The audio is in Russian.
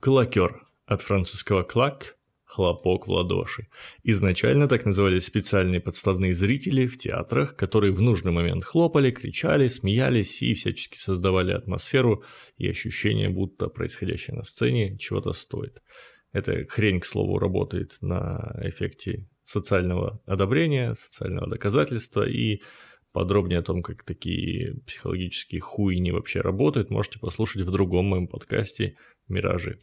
Клакер от французского клак – хлопок в ладоши. Изначально так назывались специальные подставные зрители в театрах, которые в нужный момент хлопали, кричали, смеялись и всячески создавали атмосферу и ощущение, будто происходящее на сцене чего-то стоит. Эта хрень, к слову, работает на эффекте социального одобрения, социального доказательства и подробнее о том, как такие психологические хуйни вообще работают, можете послушать в другом моем подкасте «Миражи».